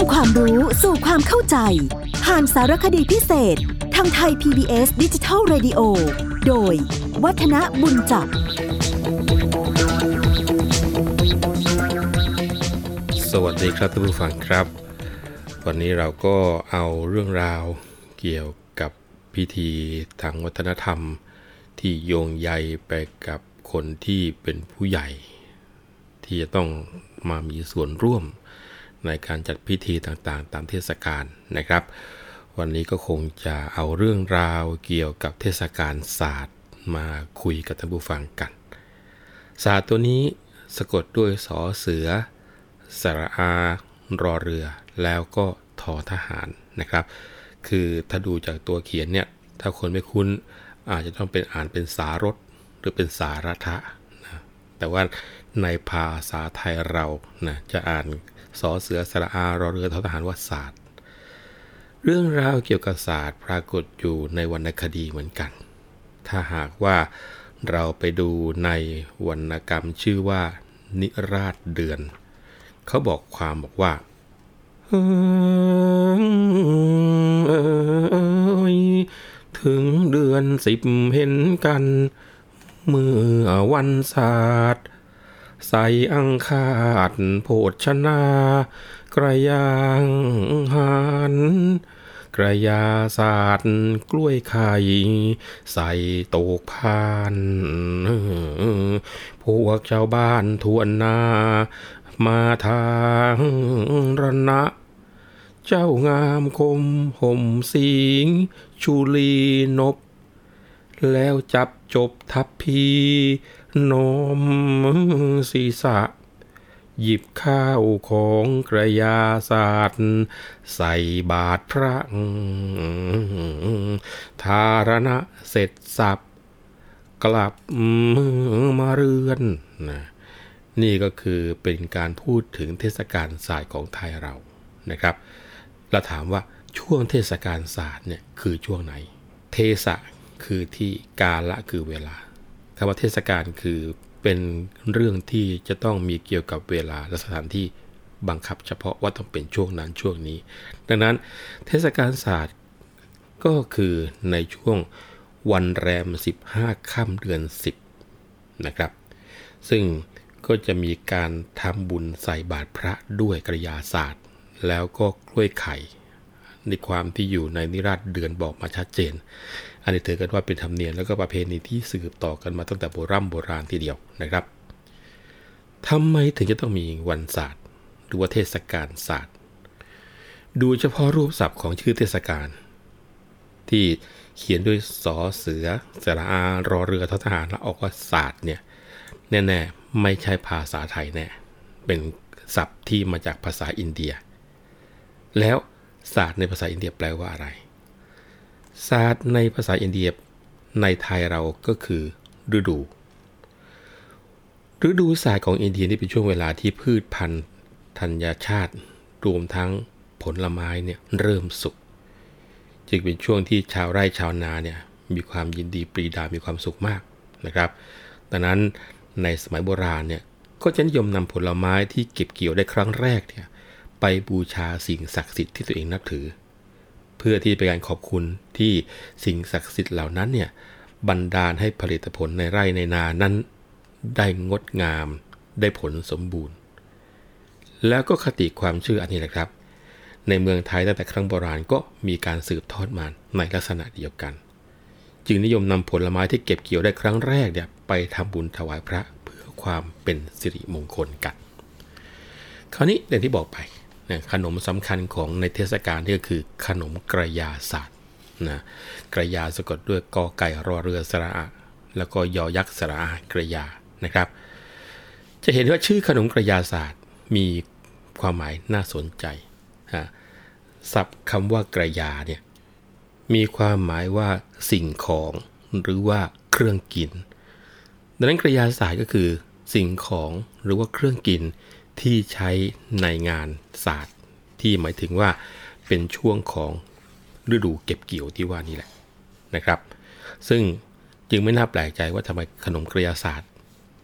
ำความรู้สู่ความเข้าใจ ผ่านสารคดีพิเศษ ทางไทย PBS ดิจิทัล Radio โดย วัฒนบุญจับ สวัสดีครับท่านผู้ฟังครับ วันนี้เราก็เอาเรื่องราวเกี่ยวกับพิธีทางวัฒนธรรม ที่โยงใยไปกับคนที่เป็นผู้ใหญ่ ที่จะต้องมามีส่วนร่วม ในการจัดพิธีต่างๆ ตามเทศกาลนะครับ วันนี้ก็คงจะเอาเรื่องราวเกี่ยวกับเทศกาลศาสตร์มาคุยกับท่านผู้ฟังกัน ศาสตร์ตัวนี้สะกดด้วยสอเสือ สระอา รอเรือ แล้วก็ทอทหารนะครับ คือถ้าดูจากตัวเขียนเนี่ย ถ้าคนไม่คุ้นอาจจะต้องเป็นอ่านเป็นสารถหรือเป็นสาระทะนะแต่ว่าในภาษาไทยเรานะจะอ่าน สอเสือสระอารอเรือทอทหารว่าศาสตร์ เรื่องราวเกี่ยวกับศาสตร์ปรากฏอยู่ในวรรณคดีเหมือนกัน ถ้าหากว่าเราไปดูในวรรณกรรมชื่อว่า นิราชเดือน เขาบอกความบอกว่าถึงเดือนสิบเห็นกัน เมื่อวันศาสตร์ ใสอังคาดโพชนากระยางหันกระยาศาสตร์กล้วยไข่ใส่ตกพานพวกชาวบ้านทวนนา มาทางรณะ เจ้างามคมห่มสิงชูลีนบ แล้วจับจบทัพพี นมศีรษะ หยิบข้าวของกระยาศาสตร์ใส่บาทพระธารณะเสร็จสับ กลับมาเรือนนะนี่ก็คือเป็นการพูดถึงเทศกาลศาสตร์ของไทยเรานะครับ เราถามว่าช่วงเทศกาลศาสตร์เนี่ยคือช่วงไหน เทศะคือที่กาละคือเวลา คำว่าเทศกาลคือเป็นเรื่องที่จะต้องมีเกี่ยวกับเวลาและสถานที่บังคับเฉพาะว่าต้องเป็นช่วงนั้นช่วงนี้ ดังนั้นเทศกาลศาสตร์ก็คือในช่วงวันแรม 15 ค่ำเดือน 10 นะครับ ซึ่งก็จะมีการทำบุญใส่บาตรพระด้วยกระยาศาสตร์ แล้วก็กล้วยไข่ ในความที่อยู่ในนิราชเดือนบอกมาชัดเจน อันนี้ถือกันว่าเป็นธรรมเนียมแล้วก็ประเพณีที่สืบต่อกันมาตั้งแต่โบราณโบราณทีเดียวนะครับทำไมถึงจะต้องมีวันศาสตร์ หรือว่าเทศกาลศาสตร์ ดูเฉพาะรูปศัพท์ของชื่อเทศกาลที่เขียนด้วยสอเสือสระอารอเรือททหารแล้วออกว่าศาสตร์เนี่ยแน่ๆไม่ใช่ภาษาไทยแน่เป็นศัพท์ที่มาจากภาษาอินเดีย แล้ว ศาสตร์ในภาษาอินเดียแปลว่าอะไร ศาสตร์ในภาษาอินเดียในไทยเราก็คือฤดู ฤดูศาสตร์ของอินเดียนี่เป็นช่วงเวลาที่พืชพันธุ์ธัญชาติรวมทั้งผลไม้เนี่ยเริ่มสุกจึงเป็นช่วงที่ชาวไร่ชาวนาเนี่ยมีความยินดีปรีดา มีความสุขมากนะครับดังนั้นในสมัยโบราณเนี่ยก็จะนิยมนำผลไม้ที่เก็บเกี่ยวได้ครั้งแรกเนี่ย ไปบูชาสิ่งศักดิ์สิทธิ์ที่ตัวเองนับถือ เพื่อที่เป็นการขอบคุณที่สิ่งศักดิ์สิทธิ์เหล่านั้นเนี่ยบันดาลให้ผลิตผลในไร่ในนานั้น ได้งดงามได้ผลสมบูรณ์ แล้วก็คติความเชื่ออันนี้แหละครับ ในเมืองไทยตั้งแต่ครั้งโบราณก็มีการสืบทอดมาในลักษณะเดียวกัน จึงนิยมนำผลไม้ที่เก็บเกี่ยวได้ครั้งแรกเนี่ยไปทำบุญถวายพระเพื่อความเป็นสิริมงคลกัน คราวนี้อย่างที่บอกไป ขนมสำคัญของในเทศกาลที่ก็คือขนมกระยาศาสตร์นะกระยาสะกดด้วยกอไก่รอเรือสระอะแล้วก็ยอยักษ์สระอากระยานะครับ จะเห็นว่าชื่อขนมกระยาศาสตร์มีความหมายน่าสนใจฮะศัพท์คำว่ากระยาเนี่ยมีความหมายว่าสิ่งของหรือว่าเครื่องกิน ดังนั้นกระยาศาสตร์ก็คือสิ่งของหรือว่าเครื่องกิน ที่ใช้ในงานศาสตร์ ที่หมายถึงว่าเป็นช่วงของฤดูเก็บเกี่ยวที่ว่านี่แหละนะครับ ซึ่งจึงไม่น่าแปลกใจว่าทำไมขนมกระยาศาสตร์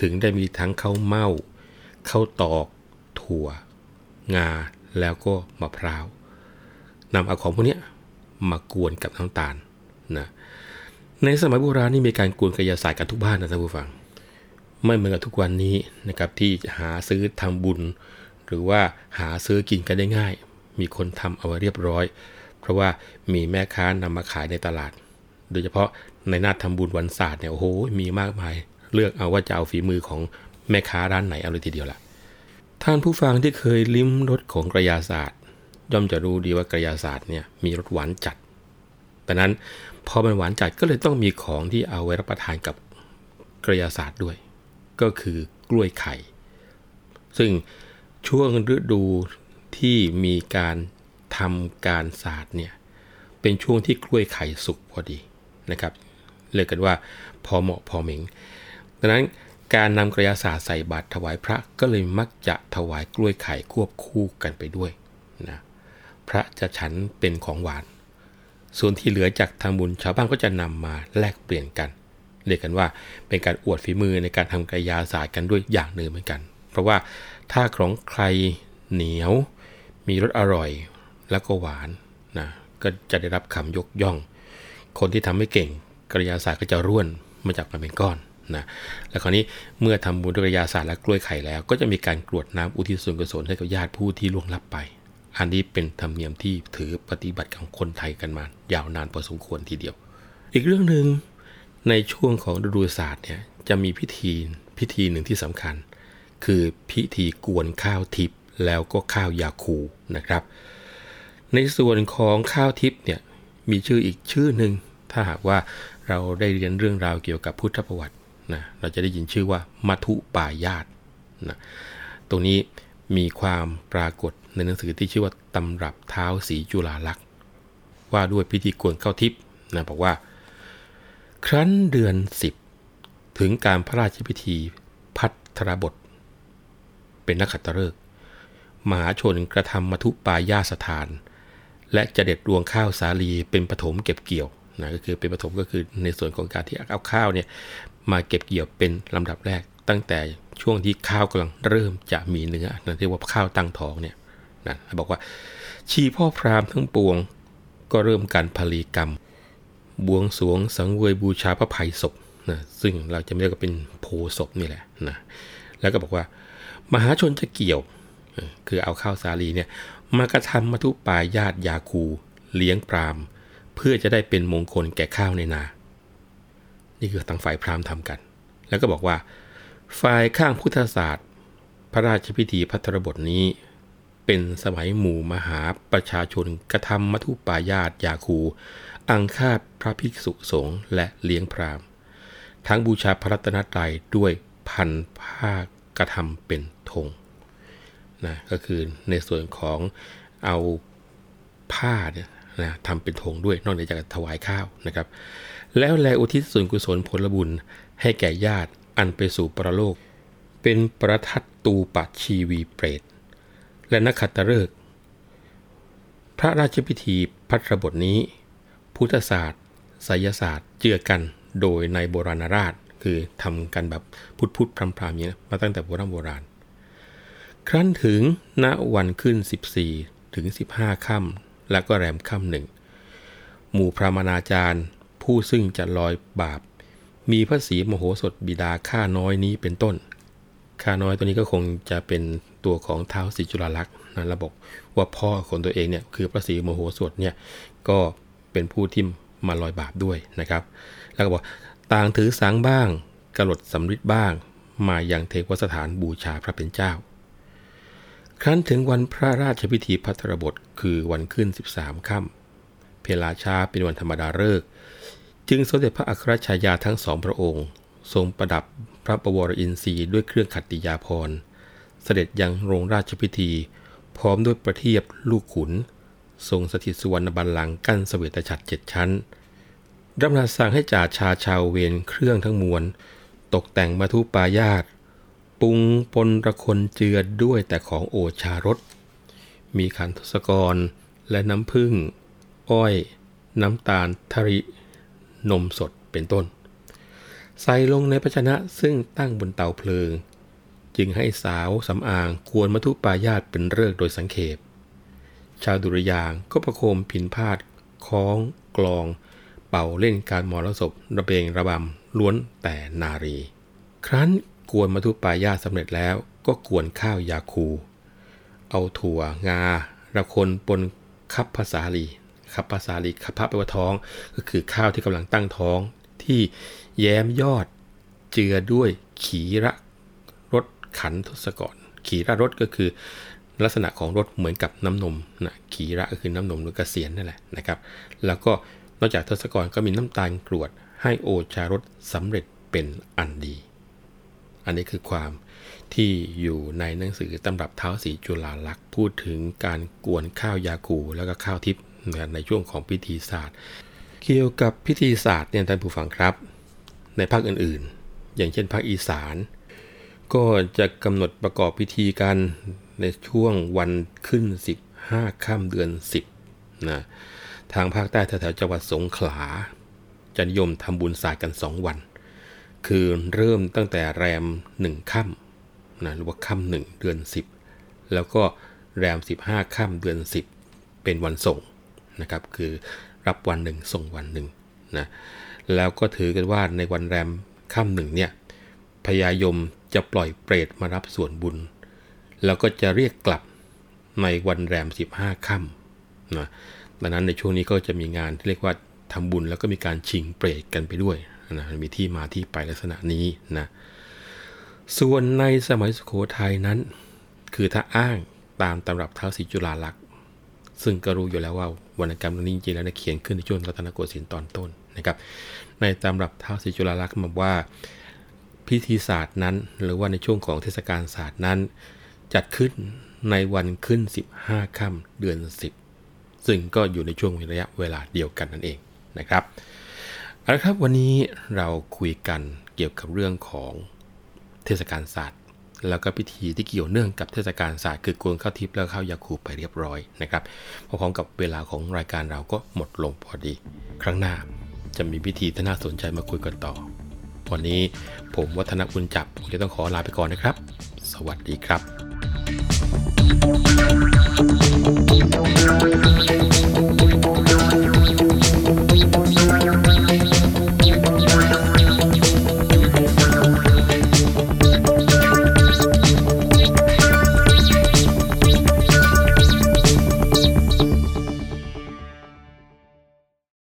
ถึงได้มีทั้งข้าวเม่าข้าวตอก ถั่ว งาแล้วก็มะพร้าวนำเอาของพวกนี้มากวนกับน้ำตาลนะในสมัยโบราณนี่มีการกวนกระยาศาสตร์กันทุกบ้านนะท่านผู้ฟัง ไม่เหมือนกับทุกวันนี้นะครับที่หาซื้อทำบุญ หรือว่าหาซื้อกินกันได้ง่าย มีคนทำเอาไว้เรียบร้อย เพราะว่ามีแม่ค้านำมาขายในตลาด โดยเฉพาะในนาทำบุญวันศาสตร์เนี่ยโอ้โหมีมากมาย เลือกเอาว่าจะเอาฝีมือของแม่ค้าร้านไหนเอาเลยทีเดียวล่ะท่านผู้ฟังที่เคยลิ้มรสของกระยาศาสตร์ ย่อมจะรู้ดีว่ากระยาศาสตร์เนี่ยมีรสหวานจัดแต่นั้นพอมันหวานจัดก็เลยต้องมีของที่เอาไว้รับประทานกับกระยาศาสตร์ด้วย ก็คือกล้วยไข่ ซึ่งช่วงฤดูที่มีการทำการศาสตร์เนี่ยเป็นช่วงที่กล้วยไข่สุกพอดีนะครับเรียกกันว่าพอเหมาะพอเหม็งดังนั้นการนำกระยาศาสตร์ใส่บาตรถวายพระก็เลยมักจะถวายกล้วยไข่ควบคู่กันไปด้วยนะพระจะฉันเป็นของหวาน ส่วนที่เหลือจากทำบุญชาวบ้านก็จะนำมาแลกเปลี่ยนกัน เรียกกันว่าเป็นการอวดฝีมือในการทำกระยาศาสตร์กันด้วยอย่างหนึ่งเหมือนกัน เพราะว่าถ้าของใครเหนียว มีรสอร่อยแล้วก็หวานนะก็จะได้รับคำยกย่อง คนที่ทำไม่เก่งกระยาศาสตร์ก็จะร่วนมาจากมาเป็นก้อนนะแล้วคราวนี้เมื่อทำบุญด้วยยาศาสตร์และกล้วยไข่แล้ว ก็จะมีการกรวดน้ำอุทิศส่วนกุศลให้กับญาติผู้ที่ล่วงลับไป อันนี้เป็นธรรมเนียมที่ถือปฏิบัติของคนไทยกันมายาวนานพอสมควรทีเดียว อีกเรื่องหนึ่ง ในช่วงของฤดูศาสตร์เนี่ยจะมีพิธีพิธีหนึ่งที่สำคัญ คือพิธีกวนข้าวทิพย์แล้วก็ข้าวยาคูนะครับ ในส่วนของข้าวทิพย์เนี่ยมีชื่ออีกชื่อหนึ่งถ้าหากว่าเราได้เรียนเรื่องราวเกี่ยวกับพุทธประวัตินะเราจะได้ยินชื่อว่ามัทุปายาตนะตรงนี้มีความปรากฏในหนังสือที่ชื่อว่าตำรับเท้าสีจุฬาลักษณ์ว่าด้วยพิธีกวนข้าวทิพย์นะบอกว่า ครั้นเดือน10ถึงการพระราชพิธีพัทรบท เป็นนักขัตฤกษ์มหาชนกระทำมัทุปายาสถาน และจะเด็ดรวงข้าวสาลีเป็นปฐมเก็บเกี่ยวนะก็คือเป็นปฐมก็คือในส่วนของการที่เอาข้าวเนี่ยมาเก็บเกี่ยวเป็นลำดับแรก ตั้งแต่ช่วงที่ข้าวกำลังเริ่มจะมีเนื้อนั่นเรียกว่าข้าวตั้งท้องเนี่ยนะบอกว่าชีพ่อพราหมณ์ทั้งปวงก็เริ่มการผลีกรรม บวงสวงสังเวยบูชาพระภัยศพนะซึ่งเราจะเรียกว่าเป็นโพศพนี่แหละนะแล้วก็บอกว่ามหาชนจะเกี่ยวคือเอาข้าวสาลีเนี่ยมากระทำมาทุปายาตยาคู เลี้ยงปรามเพื่อจะได้เป็นมงคลแก่ข้าวในนา นี่คือทางฝ่ายพราหมณ์ทำกัน แล้วก็บอกว่า ฝ่ายข้างพุทธศาสตร์ พระราชพิธีพัทรบทนี้ เป็นสมัยหมู่มหาประชาชนกระทำมัทุปายาตยาคู อังคาดพระภิกษุสงฆ์และเลี้ยงพราหมณ์ ทั้งบูชาพระรัตนตรัยด้วยพันผ้ากระทำเป็นธงนะก็คือในส่วนของเอาผ้าเนี่ยนะทำเป็นธงด้วยนอกจากถวายข้าวนะครับ แล้วแลอุทิศส่วนกุศลผลบุญให้แก่ญาติอันไปสู่ประโลก เป็นประทัดตูปัชีวีเปรต และนักขัตฤกษ์พระราชพิธีพัทรบทนี้ พุทธศาสตร์ไสยศาสตร์เจือกันโดยในโบราณราชคือทำกันแบบพุทธพุทธพรำพรำนี้มาตั้งแต่โบราณโบราณ ครั้นถึงณวันขึ้น 14 ถึง 15ค่ำและก็แรมค่ำหนึ่ง หมู่พระมนาจารย์ ผู้ซึ่งจะลอยบาป มีพระศรีมโหสถบิดาข้าน้อยนี้เป็นต้น ข้าน้อยตัวนี้ก็คงจะเป็นตัวของเท้าสิจุลลักษณ์นะระบบว่าพ่อของตัวเองเนี่ยคือพระศรีมโหสถเนี่ยก็เป็นผู้ที่มาลอยบาปด้วยนะครับ แล้วก็บอกต่างถือสังบ้างกระหลดสำริดบ้าง มาอย่างเทวสถานบูชาพระเป็นเจ้า ครั้นถึงวันพระราชพิธีพัทรบทคือวันขึ้น 13ค่ำเพลาชาเป็นวันธรรมดาฤกษ์จึงสมเด็จพระอัครชายาทั้งสองพระองค์ ทรงประดับ ระประวรอินทรีย์ด้วยเครื่องขัตติยาภรณ์เสด็จยังโรงราชพิธี พร้อมด้วยประเทียบลูกขุน ทรงสถิตสุวรรณบัลลังก์กั้นสเสวตฉัตรเจ็ดชั้นดำรัสสั่งให้จ่าชาชาวเวนเครื่องทั้งมวล ตกแต่งมาทุปายาตปรุงปนระคนเจือด้วยแต่ของโอชารส มีขันทศกรและน้ำผึ้งอ้อย น้ำตาลทริ นมสดเป็นต้น ใส่ลงในภาชนะซึ่งตั้งบนเตาเพลิง จึงให้สาวสำอางควรมัทุปายาตเป็นเลิกโดยสังเขป ชาวดุริยางก็ประโคมผินพาดคล้อง กลอง เป่าเล่นการมรสพระเบงระบำล้วนแต่นารี ครั้นกวนมาทุปายาตสำเร็จแล้วก็กวนข้าวยาคู เอาถั่วงาระคนปนคับภาษาลีคับภาษาลีคับพระไปว่าท้อง ก็คือข้าวที่กำลังตั้งท้องที่ แย้มยอด เจือด้วยขีระรถขันทศกร ขีระรถก็คือลักษณะของรถเหมือนกับน้ำนมนะขีระก็คือน้ำนมหรือกระเกษียณนั่นแหละนะครับ แล้วก็นอกจากทศกรก็มีน้ำตาลกรวด ให้โอชารสสำเร็จเป็นอันดี อันนี้คือความที่อยู่ในหนังสือตำรับเท้าสีจุฬาลักษ์พูดถึงการกวนข้าวยาคูแล้วก็ข้าวทิพย์ในช่วงของพิธีศาสตร์ เกี่ยวกับพิธีศาสตร์เนี่ยท่านผู้ฟังครับ ในภาคอื่นๆ อย่างเช่นภาคอีสาน ก็จะกำหนดประกอบพิธีกันในช่วงวันขึ้น 15ค่ำเดือน 10นะทางภาคใต้แถวๆจังหวัดสงขลาจะนิยมทำบุญศาสตร์กัน 2 วัน คือเริ่มตั้งแต่แรม 1ค่ำนะหรือว่าค่ำหนึ่งเดือน 10 แล้วก็แรม 15ค่ำเดือน 10 เป็นวันส่งนะครับ คือรับวันหนึ่งส่งวันหนึ่งนะ แล้วก็ถือกันว่าในวันแรมค่ำหนึ่งเนี่ยพญายมจะปล่อยเปรตมารับส่วนบุญ แล้วก็จะเรียกกลับในวันแรม 15ค่ำนะดังนั้นในช่วงนี้ก็จะมีงานที่เรียกว่าทำบุญแล้วก็มีการชิงเปรตกันไปด้วยนะมีที่มาที่ไปลักษณะนี้นะส่วนในสมัยสุโขทัยนั้น คือถ้าอ้างตามตำรับเท้าสีจุฬาลักษณ์ซึ่งก็รู้อยู่แล้วว่าวรรณกรรมนี้จริงๆแล้วเขียนขึ้นในช่วงรัตนโกสินทร์ตอนต้น นะครับ ในตำรับเท้าสีจุฬาลักษณ์บอกว่า พิธีศาสตร์นั้น หรือว่าในช่วงของเทศกาลศาสตร์นั้น จัดขึ้นในวันขึ้น 15ค่ำเดือน 10 ซึ่งก็อยู่ในช่วงระยะเวลาเดียวกันนั่นเองนะครับเอาละครับวันนี้เราคุยกันเกี่ยวกับเรื่องของเทศกาลศาสตร์แล้วก็พิธีที่เกี่ยวเนื่องกับเทศกาลศาสตร์คือกวนข้าวทิพย์แล้วข้าวยาคูไปเรียบร้อยนะครับพร้อมกับเวลาของรายการเราก็หมดลงพอดี ครั้งหน้า จะมีพิธีที่น่าสนใจมาคุยกันต่อ วันนี้ผมวัฒนคุณจับผมจะต้องขอลาไปก่อนนะครับ สวัสดีครับ